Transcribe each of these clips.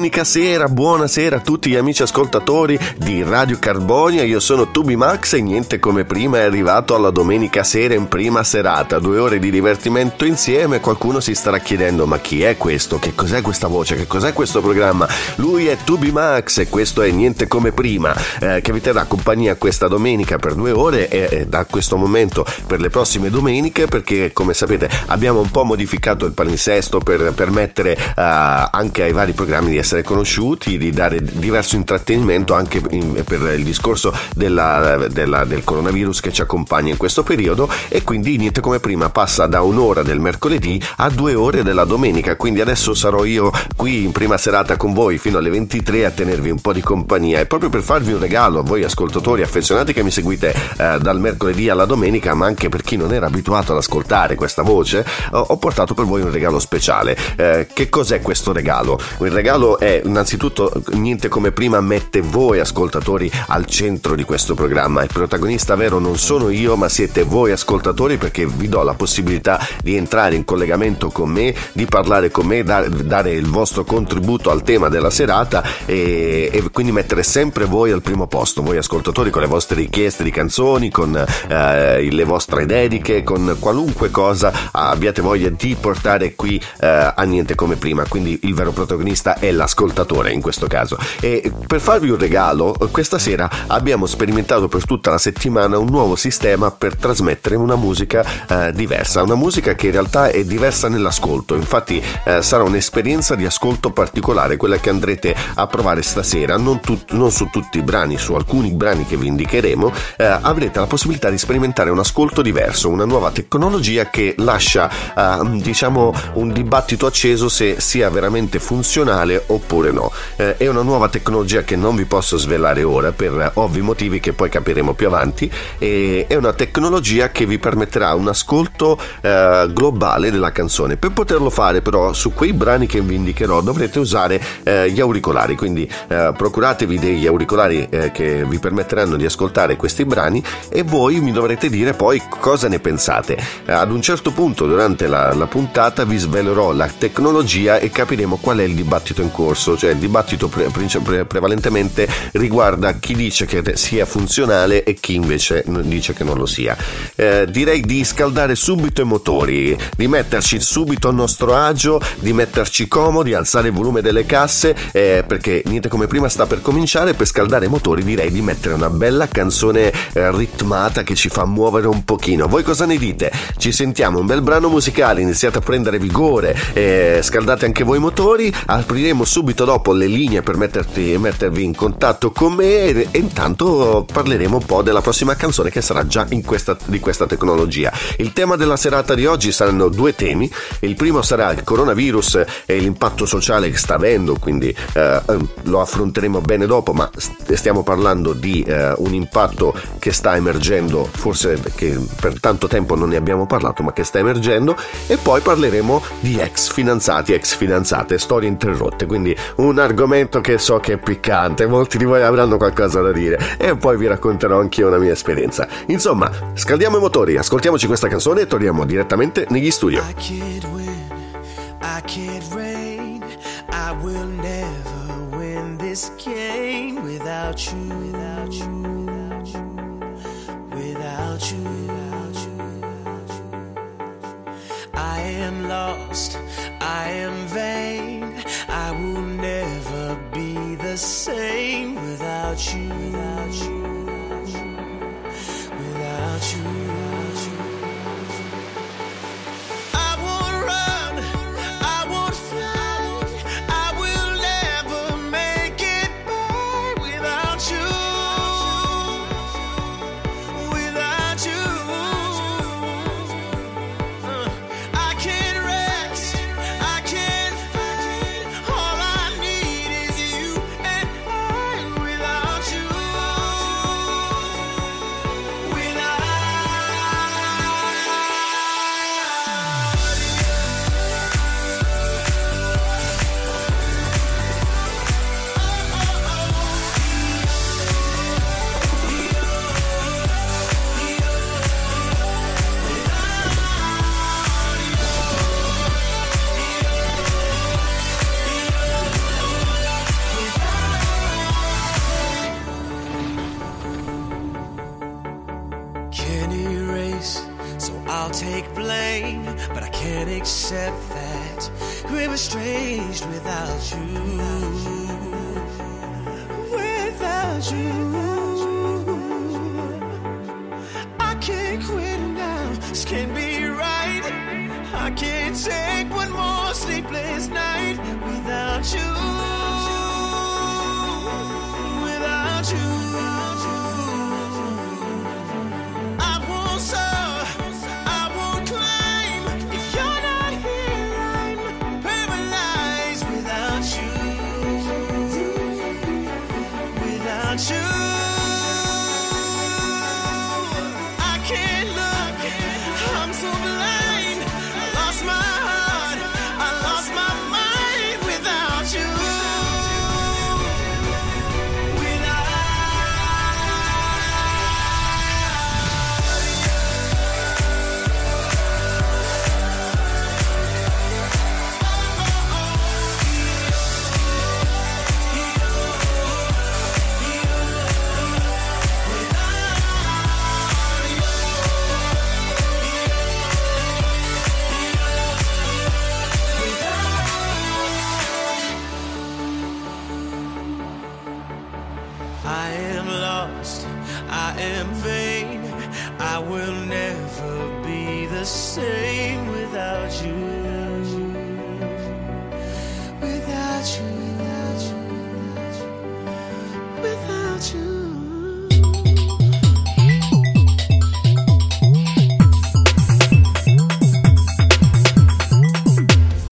Domenica sera, buonasera a tutti gli amici ascoltatori di Radio Carbonia. Io sono Tubi Max e niente come prima è arrivato alla domenica sera in prima serata. Due ore di divertimento insieme. Qualcuno si starà chiedendo: ma chi è questo? Che cos'è questa voce? Che cos'è questo programma? Lui è Tubi Max e questo è niente come prima, eh, che vi terrà compagnia questa domenica per due ore e, e da questo momento per le prossime domeniche, perché come sapete abbiamo un po' modificato il palinsesto per permettere uh, anche ai vari programmi di essere conosciuti, di dare diverso intrattenimento anche in, per il discorso della, della, del coronavirus che ci accompagna in questo periodo e quindi niente come prima passa da un'ora del mercoledì a due ore della domenica, quindi adesso sarò io qui in prima serata con voi fino alle 23 a tenervi un po' di compagnia e proprio per farvi un regalo a voi ascoltatori affezionati che mi seguite eh, dal mercoledì alla domenica, ma anche per chi non era abituato ad ascoltare questa voce, ho, ho portato per voi un regalo speciale. Eh, che cos'è questo regalo? Il regalo è innanzitutto niente come prima mette voi ascoltatori al centro di questo programma. Il protagonista vero non sono io, ma siete voi ascoltatori perché vi do la possibilità di entrare in collegamento con me, di parlare con me, dare, dare il vostro contributo al tema della serata e, e, quindi mettere sempre voi al primo posto, voi ascoltatori con le vostre richieste di canzoni, con eh, le vostre dediche, con qualunque cosa abbiate voglia di portare qui eh, a niente come prima. Quindi il vero protagonista è l'ascoltatore in questo caso. E per farvi un regalo, questa sera abbiamo sperimentato per tutta la settimana un nuovo sistema per trasmettere una musica eh, diversa, una musica che in realtà è diversa nell'ascolto. Infatti eh, sarà un'esperienza di ascolto particolare, quella che andrete a provare stasera, non, tut- non su tutti i brani, su alcuni brani che vi indicheremo, eh, avrete la possibilità di sperimentare un ascolto diverso, una nuova tecnologia che lascia eh, diciamo un dibattito acceso se sia veramente funzionale funzionale oppure no. Eh, è una nuova tecnologia che non vi posso svelare ora per ovvi motivi che poi capiremo più avanti e è una tecnologia che vi permetterà un ascolto eh, globale della canzone. Per poterlo fare però su quei brani che vi indicherò dovrete usare eh, gli auricolari, quindi eh, procuratevi degli auricolari eh, che vi permetteranno di ascoltare questi brani e voi mi dovrete dire poi cosa ne pensate. Ad un certo punto durante la, la puntata vi svelerò la tecnologia e capiremo qual è il dibattito in corso, cioè il dibattito pre- pre- prevalentemente riguarda chi dice che sia funzionale e chi invece dice che non lo sia. Eh, direi di scaldare subito i motori, di metterci subito a nostro agio, di metterci comodi, alzare il volume delle casse, eh, perché niente come prima sta per cominciare, per scaldare i motori direi di mettere una bella canzone eh, ritmata che ci fa muovere un pochino. Voi cosa ne dite? Ci sentiamo un bel brano musicale, iniziate a prendere vigore, eh, scaldate anche voi i motori, apriremo subito dopo le linee per metterti, mettervi in contatto con me e, e, intanto parleremo un po' della prossima canzone che sarà già questa, di questa tecnologia. Il tema della serata di oggi saranno due temi. Il primo sarà il coronavirus e l'impatto sociale che sta avendo, quindi eh, lo affronteremo bene dopo, ma stiamo parlando di eh, un impatto che sta emergendo, forse che per tanto tempo non ne abbiamo parlato, ma che sta emergendo, e poi parleremo di ex fidanzati, ex fidanzate, storie interrotte, quindi un argomento che so che è piccante, molti di voi avranno qualcosa da dire e poi vi racconterò anch'io una mia esperienza. Insomma, scaldiamo i motori, ascoltiamoci questa canzone e torniamo direttamente negli studio. I can't win, I can't rain, I will never win this game without you, without you, without you. I am lost, I am vain. Same without you, without you,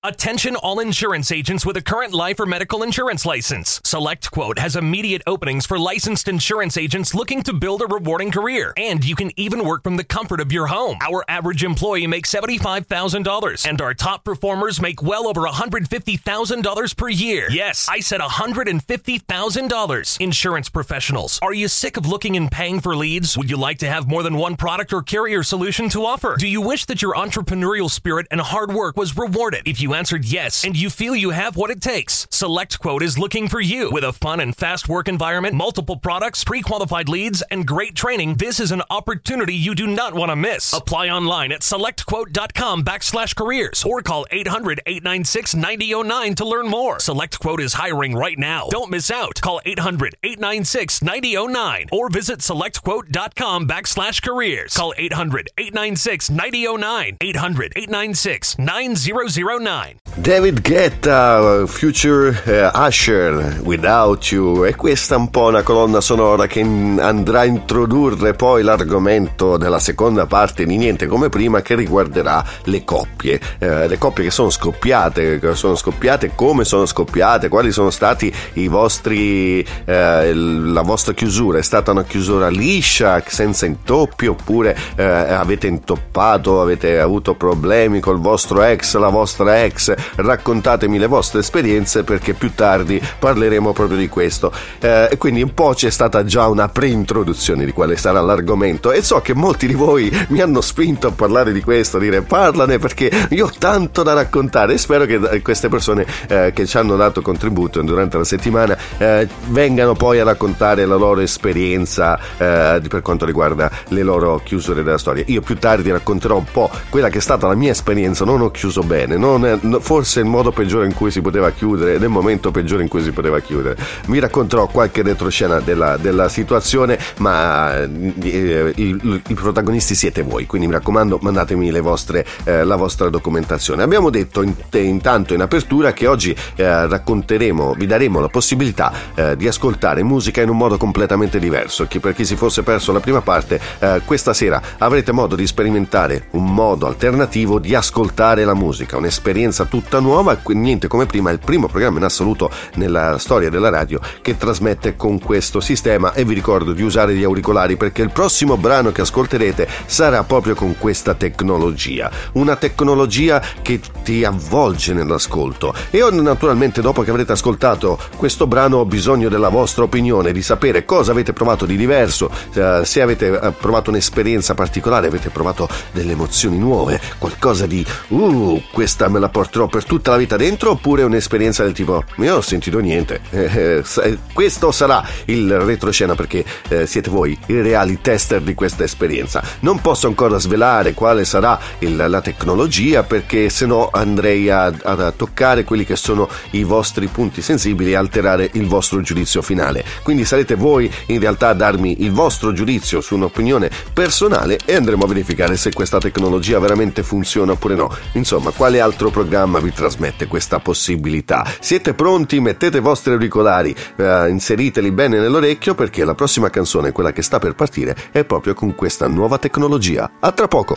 Attention all insurance agents with a current life or medical insurance license. Select Quote has immediate openings for licensed insurance agents looking to build a rewarding career. And you can even work from the comfort of your home. Our average employee makes $75,000 and our top performers make well over $150,000 per year. Yes, I said $150,000. Insurance professionals, are you sick of looking and paying for leads? Would you like to have more than one product or carrier solution to offer? Do you wish that your entrepreneurial spirit and hard work was rewarded? If you answered yes and you feel you have what it takes, Select Quote is looking for you. With a fun and fast work environment, multiple products, pre qualified leads, and great training, this is an opportunity you do not want to miss. Apply online at selectquote.com backslash careers or call 800 896 9009 to learn more. Select Quote is hiring right now. Don't miss out. Call 800 896 9009 or visit selectquote.com backslash careers. Call 800 896 9009. 800 896 9009. David Guetta, Future eh, Usher, Without You, e questa è un po' una colonna sonora che andrà a introdurre poi l'argomento della seconda parte di Niente come prima che riguarderà le coppie, Eh, le coppie che sono scoppiate, che sono scoppiate, come sono scoppiate, quali sono stati i vostri, il- la vostra chiusura, è stata una chiusura liscia, senza intoppi, oppure avete intoppato, avete avuto problemi col vostro ex, la vostra ex, raccontatemi le vostre esperienze perché più tardi parleremo proprio di questo. Eh, quindi un po' c'è stata già una pre-introduzione di quale sarà l'argomento e so che molti di voi mi hanno spinto a parlare di questo, a dire parlane perché io ho tanto da raccontare e spero che eh, queste persone eh, che ci hanno dato contributo durante la settimana eh, vengano poi a raccontare la loro esperienza eh, per quanto riguarda le loro chiusure della storia. Io più tardi racconterò un po' quella che è stata la mia esperienza, non ho chiuso bene, non forse il modo peggiore in cui si poteva chiudere, nel momento peggiore in cui si poteva chiudere. Vi racconterò qualche retroscena della, della situazione, ma eh, i, i- i protagonisti siete voi, quindi mi raccomando mandatemi vostre, eh, la vostra documentazione. Abbiamo detto in- intanto in apertura che oggi eh, racconteremo, vi daremo la possibilità eh, di ascoltare musica in un modo completamente diverso. Chi, per chi si fosse perso la prima parte, eh, questa sera avrete modo di sperimentare un modo alternativo di ascoltare la musica, un'esperienza tutta nuova, niente come prima, è il primo programma in assoluto nella storia della radio che trasmette con questo sistema. E vi ricordo di usare gli auricolari perché il prossimo brano che ascolterete sarà proprio con questa tecnologia, una tecnologia che ti avvolge nell'ascolto. E io naturalmente dopo che avrete ascoltato questo brano ho bisogno della vostra opinione, di sapere cosa avete provato di diverso, eh, se avete eh, provato un'esperienza particolare, avete provato delle emozioni nuove, qualcosa di uh, questa me la porto dentro per tutta la vita dentro oppure un'esperienza del tipo io non ho sentito niente. Eh, eh, questo sarà il retroscena perché eh, siete voi i reali tester di questa esperienza. Non posso ancora svelare quale sarà la tecnologia perché se no andrei a, a toccare quelli che sono i vostri punti sensibili e alterare il vostro giudizio finale. Quindi sarete voi in realtà a darmi il vostro giudizio su un'opinione personale e andremo a verificare se questa tecnologia veramente funziona oppure no. Insomma, quale altro programma vi trasmette questa possibilità? Siete pronti? Mettete i vostri auricolari, eh, inseriteli bene nell'orecchio perché la prossima canzone, quella che sta per partire, è proprio con questa nuova tecnologia. A tra poco!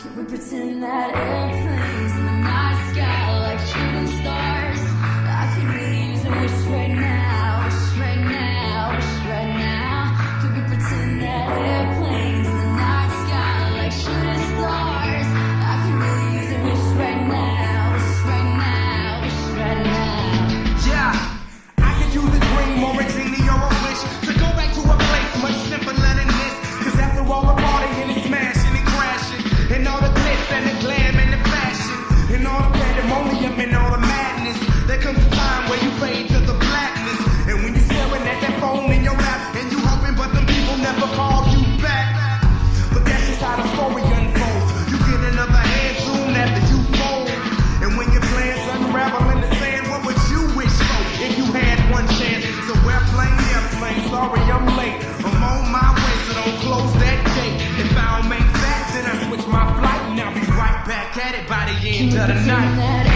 better not.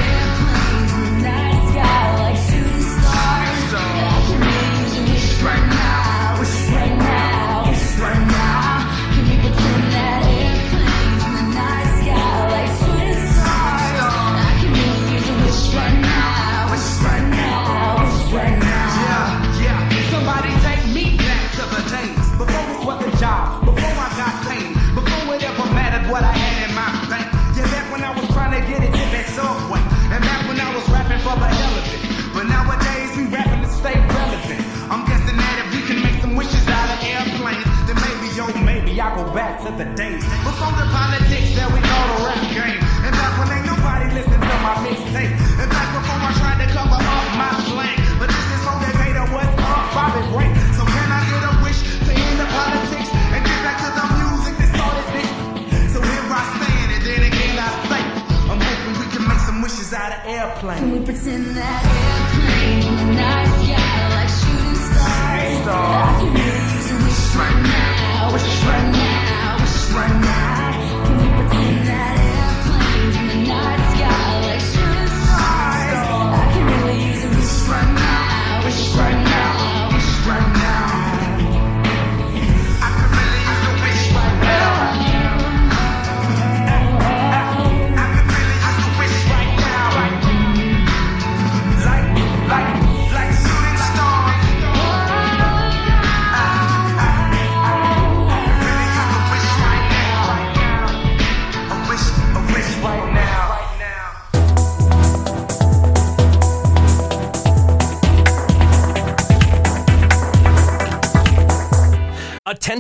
of the days before the politics that we call the rap game. And back when ain't nobody listened to my mixtape. And back before I tried to cover up my slang. But this is for that made up what's up, Bobby Ray. So can I get a wish to end the politics and get back to the music that started this? So here I stand, and then again I say, I'm hoping we can make some wishes out of airplanes. Can we pretend that?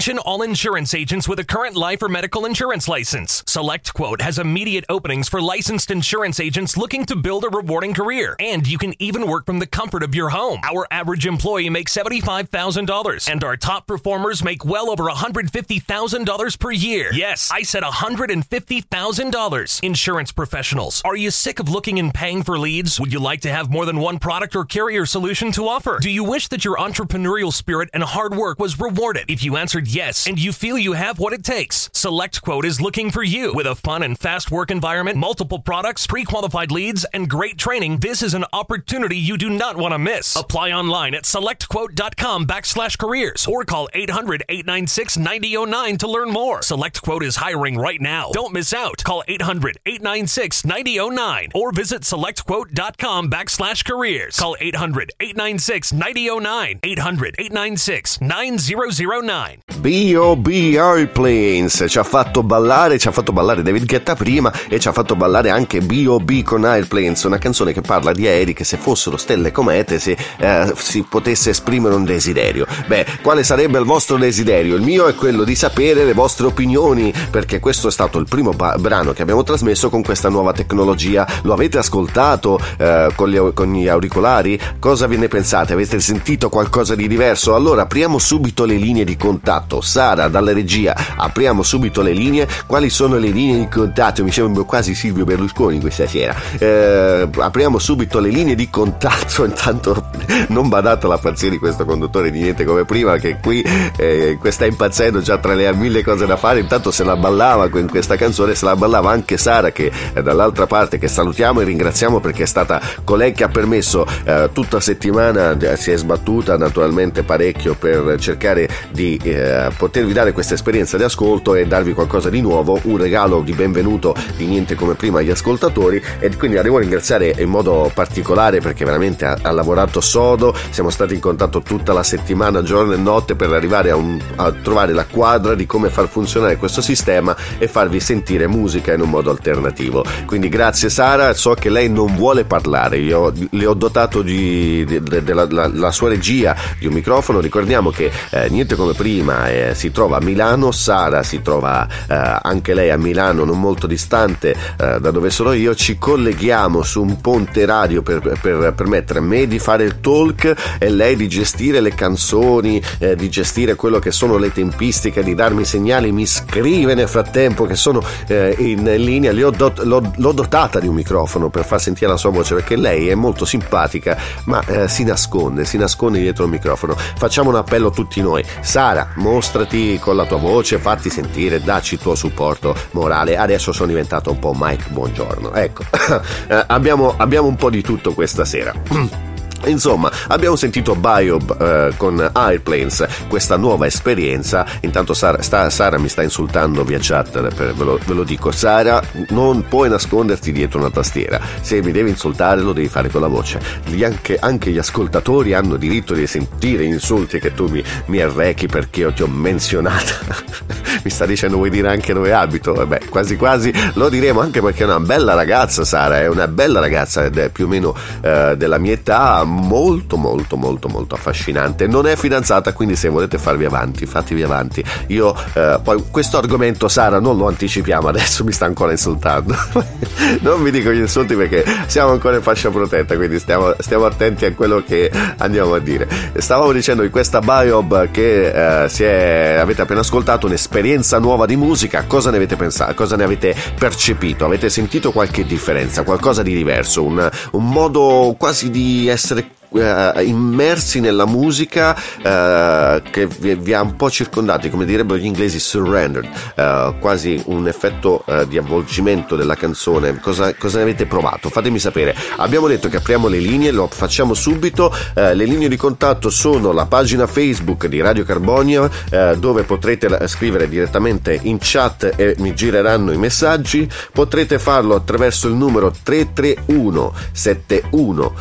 Attention all insurance agents with a current life or medical insurance license. Select Quote has immediate openings for licensed insurance agents looking to build a rewarding career. And you can even work from the comfort of your home. Our average employee makes $75,000 and our top performers make well over $150,000 per year. Yes, I said $150,000. Insurance professionals, are you sick of looking and paying for leads? Would you like to have more than one product or carrier solution to offer? Do you wish that your entrepreneurial spirit and hard work was rewarded? If you answered yes and you feel you have what it takes, Select Quote is looking for you. With a fun and fast work environment, multiple products, pre qualified leads, and great training, this is an opportunity you do not want to miss. Apply online at selectquote.com backslash careers or call 800 896 9009 to learn more. Select Quote is hiring right now. Don't miss out. Call 800 896 9009 or visit selectquote.com backslash careers. Call 800 896 9009. 800 896 9009. B.O.B. Airplanes ci ha fatto ballare, ci ha fatto ballare David Guetta prima e ci ha fatto ballare anche B.O.B. con Airplanes, una canzone che parla di aerei che se fossero stelle comete si, eh, si potesse esprimere un desiderio. Beh, quale sarebbe il vostro desiderio? Il mio è quello di sapere le vostre opinioni, perché questo è stato il primo ba- brano che abbiamo trasmesso con questa nuova tecnologia. Lo avete ascoltato eh, con, gli, con gli auricolari? Cosa ve ne pensate? Avete sentito qualcosa di diverso? Allora apriamo subito le linee di contatto contatto. Sara, dalla regia, apriamo subito le linee. Quali sono le linee di contatto? Mi sembra quasi Silvio Berlusconi questa sera. Eh, apriamo subito le linee di contatto. Intanto non badate alla pazzia di questo conduttore di niente come prima, che qui eh, sta impazzendo già tra le mille cose da fare. Intanto se la ballava in questa canzone, se la ballava anche Sara, che è dall'altra parte, che salutiamo e ringraziamo perché è stata colei che ha permesso eh, tutta settimana, eh, si è sbattuta naturalmente parecchio per cercare di eh, potervi dare questa esperienza di ascolto e darvi qualcosa di nuovo, un regalo di benvenuto di niente come prima agli ascoltatori e quindi la devo ringraziare in modo particolare perché veramente ha, ha lavorato sodo, siamo stati in contatto tutta la settimana, giorno e notte per arrivare a, un, a trovare la quadra di come far funzionare questo sistema e farvi sentire musica in un modo alternativo. Quindi grazie Sara, so che lei non vuole parlare, io le ho dotato di, di, de, de, della la sua regia di un microfono, ricordiamo che eh, niente come prima eh, si trova a Milano, Sara si trova eh, anche lei a Milano, non molto distante eh, da dove sono io, ci colleghiamo su un ponte radio per, per permettere a me di fare il talk e lei di gestire le canzoni, eh, di gestire quello che sono le tempistiche, di darmi segnali, mi scrive nel frattempo che sono eh, in linea, dot, l'ho, l'ho, dotata di un microfono per far sentire la sua voce perché lei è molto simpatica ma si nasconde, si nasconde dietro il microfono. Facciamo un appello a tutti noi. Sara, mostra mostrati con la tua voce, fatti sentire, dacci il tuo supporto morale. Adesso sono diventato un po' Mike Buongiorno. Ecco, eh, abbiamo, abbiamo un po' di tutto questa sera. Insomma, abbiamo sentito Biob eh, con Airplanes, questa nuova esperienza. Intanto Sara, sta, Sara, mi sta insultando via chat, per, ve, lo, ve, lo, dico. Sara, non puoi nasconderti dietro una tastiera. Se mi devi insultare lo devi fare con la voce. Gli anche, anche, gli ascoltatori hanno diritto di sentire insulti che tu mi, mi arrechi perché io ti ho menzionata. mi sta dicendo vuoi dire anche dove abito? Beh, quasi quasi lo diremo anche perché è una bella ragazza Sara, è una bella ragazza ed è più o meno eh, della mia età molto molto molto molto affascinante. Non è fidanzata, quindi se volete farvi avanti, fatevi avanti. Io eh, poi questo argomento Sara non lo anticipiamo, adesso mi sta ancora insultando. non vi dico gli insulti perché siamo ancora in fascia protetta, quindi stiamo, stiamo attenti a quello che andiamo a dire. Stavamo dicendo di questa Biob che eh, è, avete appena ascoltato, un'esperienza nuova di musica, cosa ne avete pensato? Cosa ne avete percepito? Avete sentito qualche differenza, qualcosa di diverso, un, un modo quasi di essere eh, immersi nella musica eh, che vi, vi, ha un po' circondati, come direbbero gli inglesi surrendered, eh, quasi un effetto eh, di avvolgimento della canzone. Cosa, cosa, ne avete provato? Fatemi sapere. Abbiamo detto che apriamo le linee, lo facciamo subito. Eh, le linee di contatto sono la pagina Facebook di Radio Carbonia, eh, dove potrete scrivere direttamente in chat e mi gireranno i messaggi. Potrete farlo attraverso il numero 331 71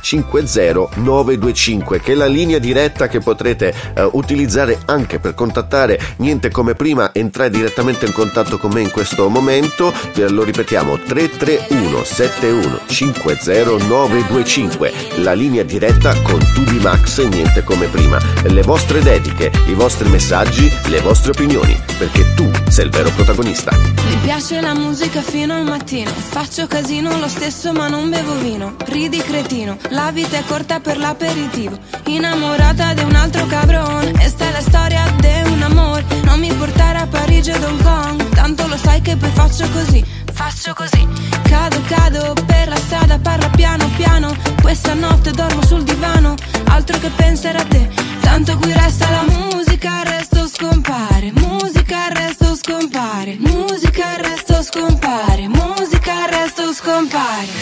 50 925 che è la linea diretta che potrete uh, utilizzare anche per contattare niente come prima entrare direttamente in contatto con me in questo momento. Eh, lo ripetiamo 331 71 50925 la linea diretta con Tubi Max niente come prima. Le vostre dediche i vostri messaggi le vostre opinioni perché tu sei il vero protagonista. Mi piace la musica fino al mattino faccio casino lo stesso ma non bevo vino ridi cretino la vita è corta per l'aperitivo Innamorata di un altro cabrone E sta è la storia di un amore Non mi portare a Parigi o Hong Kong. Tanto lo sai che poi faccio così Faccio così. Cado, cado per la strada Parla piano, piano. Questa notte dormo sul divano Altro che pensare a te. Tanto qui resta la musica Resto scompare. Musica, resto scompare. Musica, resto scompare. Musica, resto scompare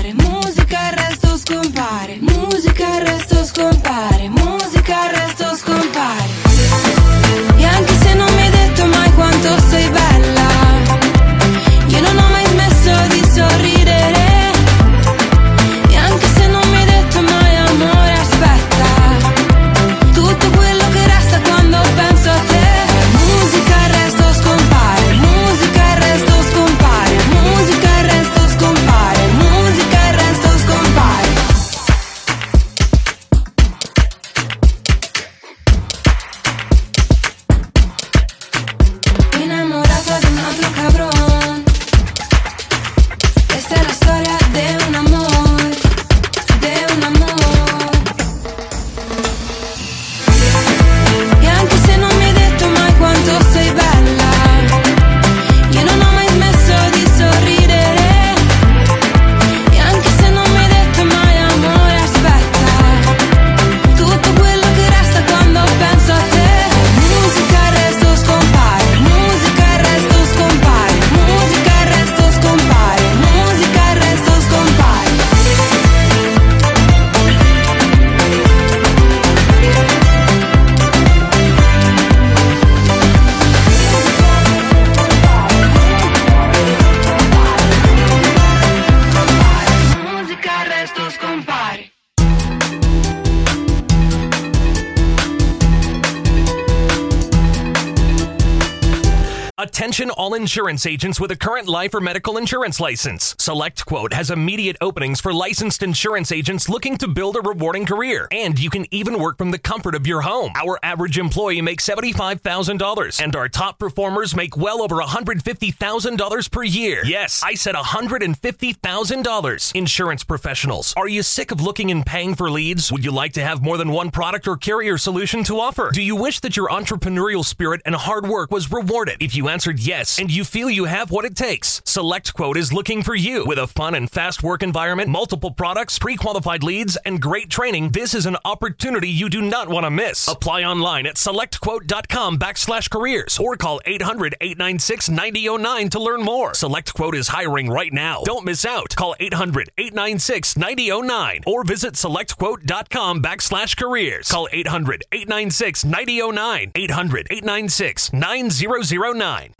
All insurance agents with a current life or medical insurance license. Select Quote has immediate openings for licensed insurance agents looking to build a rewarding career. And you can even work from the comfort of your home. Our average employee makes $75,000 and our top performers make well over $150,000 per year. Yes, I said $150,000. Insurance professionals, are you sick of looking and paying for leads? Would you like to have more than one product or carrier solution to offer? Do you wish that your entrepreneurial spirit and hard work was rewarded? If you answered yes and you feel you have what it takes, Select Quote is looking for you. With a fun and fast work environment, multiple products, pre qualified leads, and great training, this is an opportunity you do not want to miss. Apply online at selectquote.com backslash careers or call 800 896 9009 to learn more. Select Quote is hiring right now. Don't miss out. Call 800 896 9009 or visit selectquote.com backslash careers. Call 800 896 9009. 800 896 9009.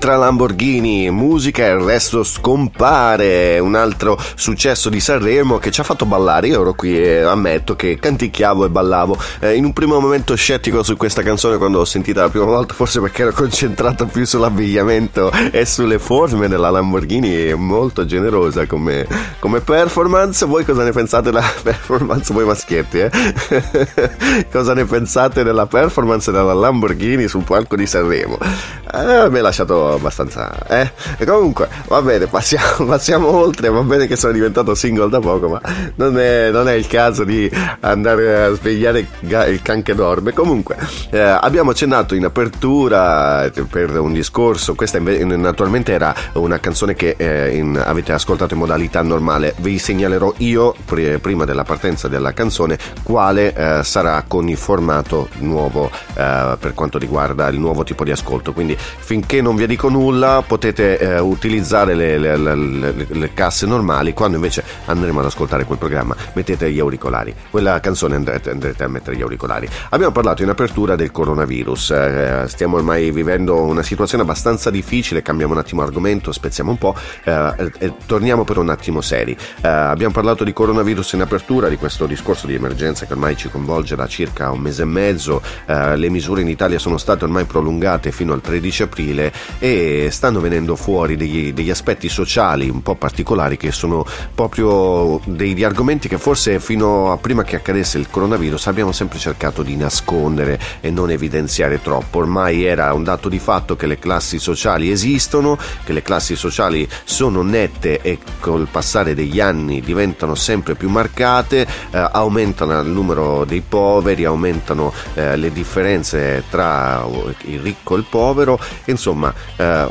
Elettra Lamborghini, musica e il resto scompare. Un altro successo di Sanremo che ci ha fatto ballare. Io ero qui e ammetto che canticchiavo e ballavo. Eh, in un primo momento scettico su questa canzone quando l'ho sentita la prima volta, forse perché ero concentrato più sull'abbigliamento e sulle forme della Lamborghini. Molto generosa come, come performance. Voi cosa ne pensate della performance? Voi maschietti, eh? cosa ne pensate della performance della Lamborghini sul palco di Sanremo? Eh, mi ha lasciato abbastanza. Eh? E comunque, va bene, passiamo, passiamo oltre. Va bene che sono diventato single da poco, ma non è, non è il caso di andare a svegliare il can che dorme. Comunque, eh, abbiamo accennato in apertura per un discorso. Questa naturalmente era una canzone che eh, in- avete ascoltato in modalità normale. Vi segnalerò io, pri- prima della partenza della canzone, quale eh, sarà con il formato nuovo eh, per quanto riguarda il nuovo tipo di ascolto. Quindi finché non vi dico nulla potete eh, utilizzare le, le- le- le- casse normali, quando invece andremo ad ascoltare quel programma mettete gli auricolari. Quella canzone andrete, andrete a mettere gli auricolari. Abbiamo parlato in apertura del coronavirus, eh, stiamo ormai vivendo una situazione abbastanza difficile, cambiamo un attimo argomento, spezziamo un po' eh, e, e torniamo per un attimo seri. Eh, abbiamo parlato di coronavirus in apertura, di questo discorso di emergenza che ormai ci coinvolge da circa un mese e mezzo, Eh, le misure in Italia sono state ormai prolungate fino al 13 aprile cose e stanno venendo fuori degli, degli aspetti sociali un po' particolari che sono proprio degli argomenti che forse fino a prima che accadesse il coronavirus abbiamo sempre cercato di nascondere e non evidenziare troppo. Ormai era un dato di fatto che le classi sociali esistono, che le classi sociali sono nette e col passare degli anni diventano sempre più marcate, eh, aumentano il numero dei poveri, aumentano eh, le differenze tra il ricco e il povero, insomma eh,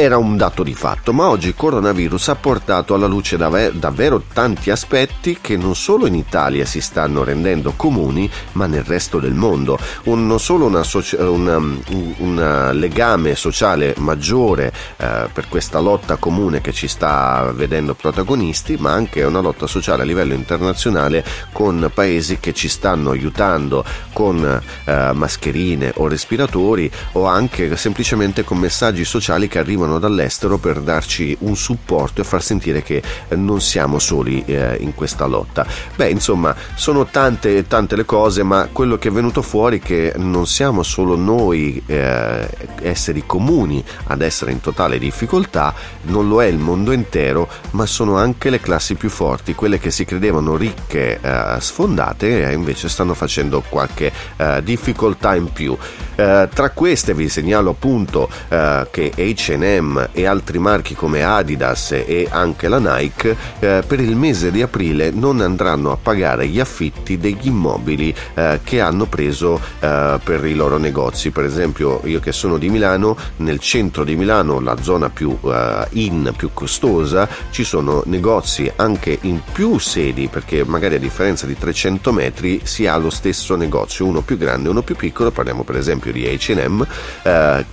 era un dato di fatto, ma oggi il coronavirus ha portato alla luce dav- davvero tanti aspetti che non solo in Italia si stanno rendendo comuni, ma nel resto del mondo. Un, non solo un, un, legame sociale maggiore eh, per questa lotta comune che ci sta vedendo protagonisti, ma anche una lotta sociale a livello internazionale con paesi che ci stanno aiutando con eh, mascherine o respiratori o anche semplicemente con messaggi sociali che arrivano arrivano dall'estero per darci un supporto e far sentire che non siamo soli eh, in questa lotta. Beh, insomma, sono tante tante le cose, ma quello che è venuto fuori è che non siamo solo noi eh, esseri comuni ad essere in totale difficoltà, non lo è il mondo intero, ma sono anche le classi più forti, quelle che si credevano ricche, eh, sfondate e invece stanno facendo qualche eh, difficoltà in più. Eh, tra queste vi segnalo appunto eh, che H&M H&M e altri marchi come Adidas e anche la Nike eh, per il mese di aprile non andranno a pagare gli affitti degli immobili eh, che hanno preso eh, per i loro negozi. Per esempio, io che sono di Milano, nel centro di Milano, la zona più eh, in, più costosa, ci sono negozi anche in più sedi perché magari a differenza di 300 metri si ha lo stesso negozio, uno più grande uno più piccolo. Parliamo per esempio di H&M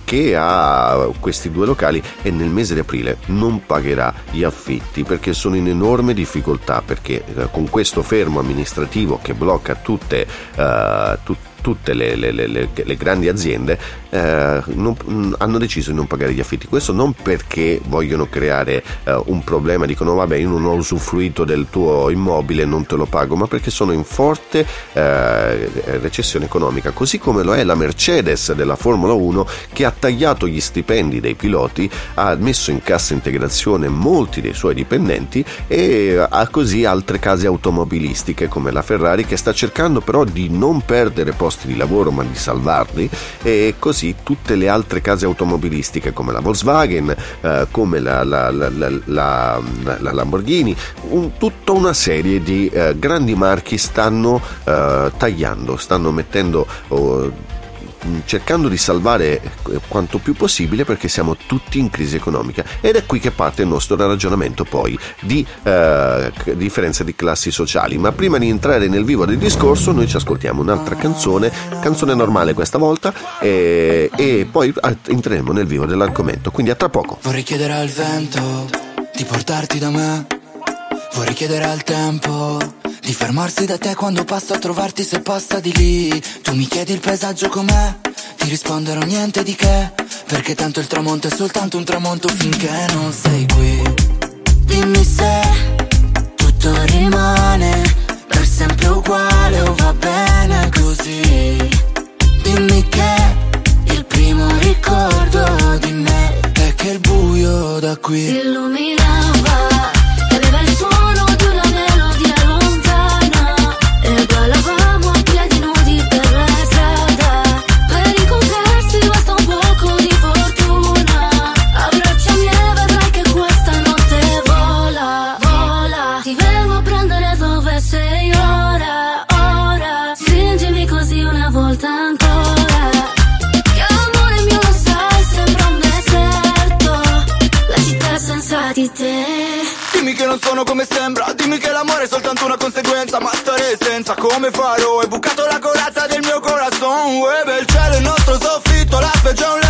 che ha questi due locali locali e nel mese di aprile non pagherà gli affitti perché sono in enorme difficoltà perché eh, con questo fermo amministrativo che blocca tutte, uh, tutte tutte le, le, le, le grandi aziende eh, non, mm, hanno deciso di non pagare gli affitti. Questo non perché vogliono creare eh, un problema, dicono vabbè io non ho usufruito del tuo immobile, non te lo pago, ma perché sono in forte eh, recessione economica, così come lo è la Mercedes della Formula 1 che ha tagliato gli stipendi dei piloti, ha messo in cassa integrazione molti dei suoi dipendenti e ha così altre case automobilistiche come la Ferrari che sta cercando però di non perdere posti posti di lavoro ma di salvarli e così tutte le altre case automobilistiche come la Volkswagen, eh, come la, la, la, la Lamborghini, un, tutta una serie di eh, grandi marchi stanno eh, tagliando, stanno mettendo... Oh, cercando di salvare eh, quanto più possibile perché siamo tutti in crisi economica. Ed è qui che parte il nostro ragionamento poi di eh, differenza di classi sociali. Ma prima di entrare nel vivo del discorso noi ci ascoltiamo un'altra canzone canzone normale questa volta e, e poi entreremo nel vivo dell'argomento. Quindi a tra poco. Vorrei chiedere al vento di portarti da me. Vorrei chiedere al tempo di fermarsi da te quando passo a trovarti se passa di lì. Tu mi chiedi il paesaggio com'è Ti risponderò niente di che. Perché tanto il tramonto è soltanto un tramonto finché non sei qui. Dimmi se tutto rimane Per sempre uguale o va bene così. Dimmi che il primo ricordo di me È che il buio da qui si illuminava sono come sembra. Dimmi che l'amore è soltanto una conseguenza Ma stare senza. Come farò? Hai bucato la corazza del mio corazon. Web il cielo, il nostro soffitto La specie è un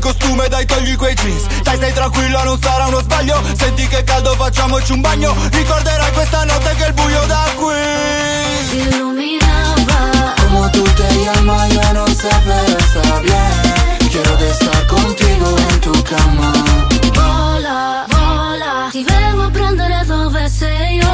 costume dai togli quei jeans. Dai stai tranquilla non sarà uno sbaglio. Senti che caldo facciamoci un bagno. Ricorderai questa notte che il buio da qui. Si illuminaba. Como tú te llamas yo no sé pero está bien Quiero de estar contigo en tu cama. Vola, vola. Ti vengo a prendere dove sei ora,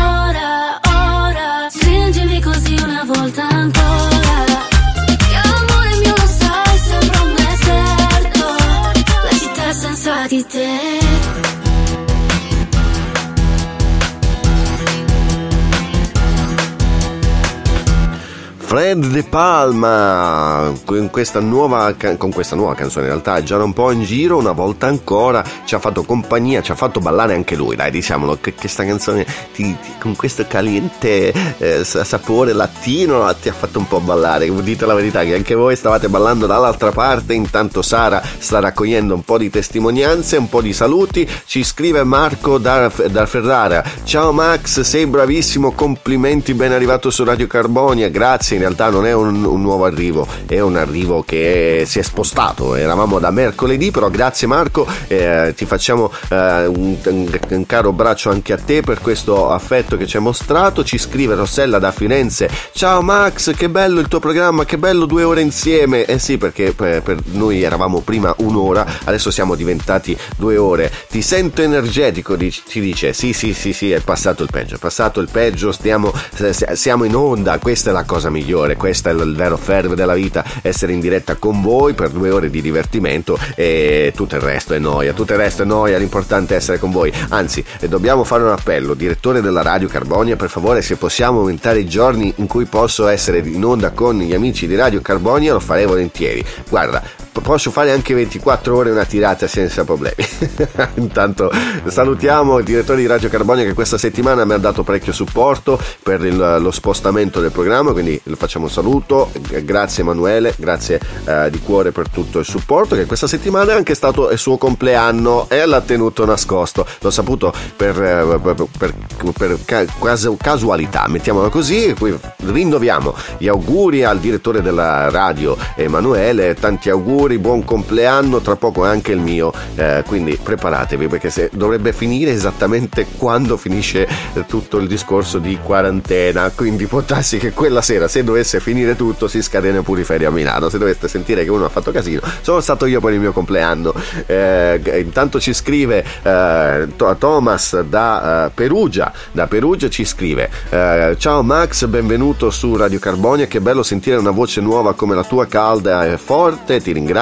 Fred De Palma con questa, nuova, con questa nuova canzone in realtà già un po' in giro una volta ancora ci ha fatto compagnia ci ha fatto ballare anche lui dai diciamolo che questa canzone ti- ti- con questo caliente eh, sa- sapore latino ti ha fatto un po' ballare. Dite la verità che anche voi stavate ballando dall'altra parte intanto Sara sta raccogliendo un po' di testimonianze un po' di saluti ci scrive Marco da, da Ferrara. Ciao Max sei bravissimo complimenti ben arrivato su Radio Carbonia grazie in realtà non è un, un nuovo arrivo è un arrivo che si è spostato. Eravamo da mercoledì però grazie Marco eh, ti facciamo eh, un, un- caro abbraccio anche a te per questo affetto che ci hai mostrato. Ci scrive Rossella da Firenze. Ciao Max che bello il tuo programma che bello due ore insieme. Eh sì perché per, per noi eravamo prima un'ora adesso siamo diventati due ore. Ti sento energetico ci dice. Sì sì sì sì è passato il peggio è passato il peggio stiamo s- siamo in onda questa è la cosa migliore questo è il vero fervo della vita essere in diretta con voi per due ore di divertimento e tutto il resto è noia tutto il resto è noia l'importante è essere con voi. Anzi eh, dobbiamo fare un appello direttore della radio Carbonia per favore se possiamo aumentare i giorni in cui posso essere in onda con gli amici di Radio Carbonia lo farei volentieri. Guarda posso fare anche 24 ore una tirata senza problemi. Intanto salutiamo il direttore di Radio Carbonia che questa settimana mi ha dato parecchio supporto per il- lo spostamento del programma quindi le facciamo un saluto. Grazie Emanuele grazie eh, di cuore per tutto il supporto che questa settimana è anche stato il suo compleanno e l'ha tenuto nascosto. L'ho saputo per, eh, per- per- per ca- casu- casualità mettiamola così rinnoviamo gli auguri al direttore della radio Emanuele tanti auguri buon compleanno tra poco è anche il mio eh, quindi preparatevi perché dovrebbe finire esattamente quando finisce eh, tutto il discorso di quarantena quindi può darsi che quella sera se dovesse finire tutto si scatena pure i ferie a Milano. Se doveste sentire che uno ha fatto casino sono stato io per il mio compleanno. Eh, intanto ci scrive eh, Thomas da eh, Perugia da Perugia ci scrive eh, ciao Max benvenuto su Radio Carbonia che bello sentire una voce nuova come la tua calda e forte ti ringrazio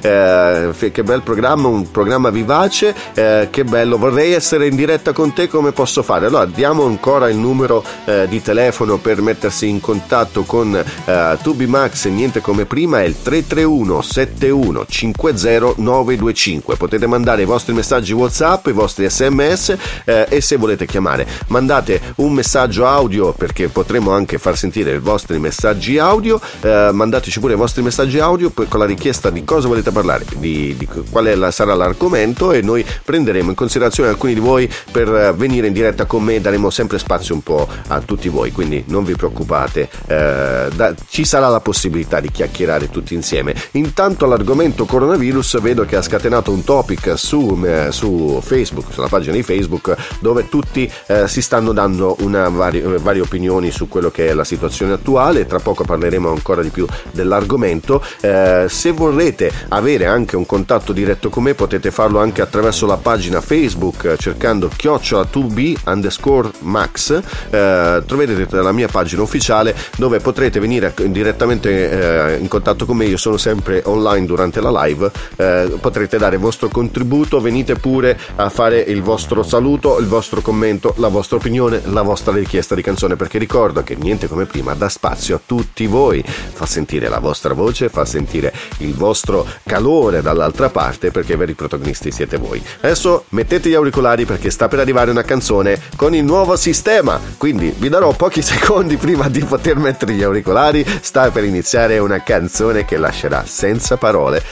Eh, fe- che bel programma un programma vivace eh, che bello. Vorrei essere in diretta con te come posso fare? Allora diamo ancora il numero eh, di telefono per mettersi in contatto con eh, Tubi Max niente come prima è il 331 71 50 925 potete mandare i vostri messaggi whatsapp i vostri sms eh, e se volete chiamare mandate un messaggio audio perché potremo anche far sentire i vostri messaggi audio eh, mandateci pure i vostri messaggi audio per- con la richiesta di cosa volete parlare? Di, di qual è la- sarà l'argomento e noi prenderemo in considerazione alcuni di voi per eh, venire in diretta con me daremo sempre spazio un po' a tutti voi quindi non vi preoccupate eh, da- ci sarà la possibilità di chiacchierare tutti insieme. Intanto l'argomento coronavirus vedo che ha scatenato un topic su, eh, su Facebook sulla pagina di Facebook dove tutti eh, si stanno dando vari- eh, varie opinioni su quello che è la situazione attuale. Tra poco parleremo ancora di più dell'argomento. Eh, se vorrete avere anche un contatto diretto con me potete farlo anche attraverso la pagina Facebook eh, cercando chiocciola 2b underscore max. Eh, troverete la mia pagina ufficiale dove potrete venire direttamente eh, in contatto con me. Io sono sempre online durante la live. Eh, potrete dare il vostro contributo venite pure a fare il vostro saluto il vostro commento la vostra opinione la vostra richiesta di canzone perché ricordo che niente come prima dà spazio a tutti voi. Fa sentire la vostra voce fa sentire il il vostro calore dall'altra parte perché i veri protagonisti siete voi. Adesso mettete gli auricolari perché sta per arrivare una canzone con il nuovo sistema, quindi vi darò pochi secondi prima di poter mettere gli auricolari, sta per iniziare una canzone che lascerà senza parole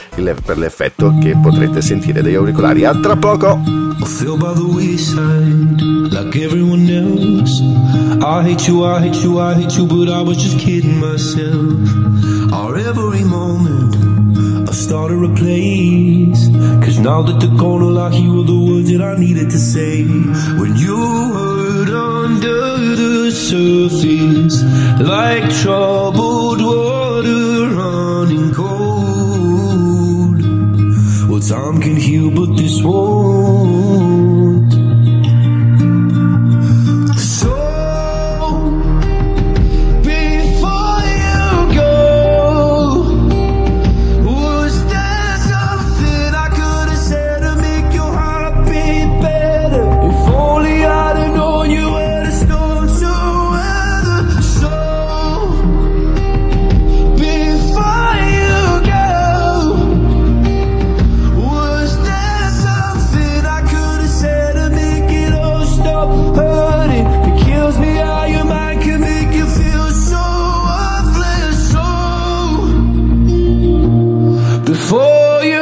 per l'effetto che potrete sentire dagli auricolari. A tra poco! I hate you, I hate you, I hate you, but I was just kidding myself. Our every moment, started a place. Cause now that the corner lock, you were the words that I needed to say. When you hurt under the surface, like troubled water running cold. Well, time can heal, but this won't. before you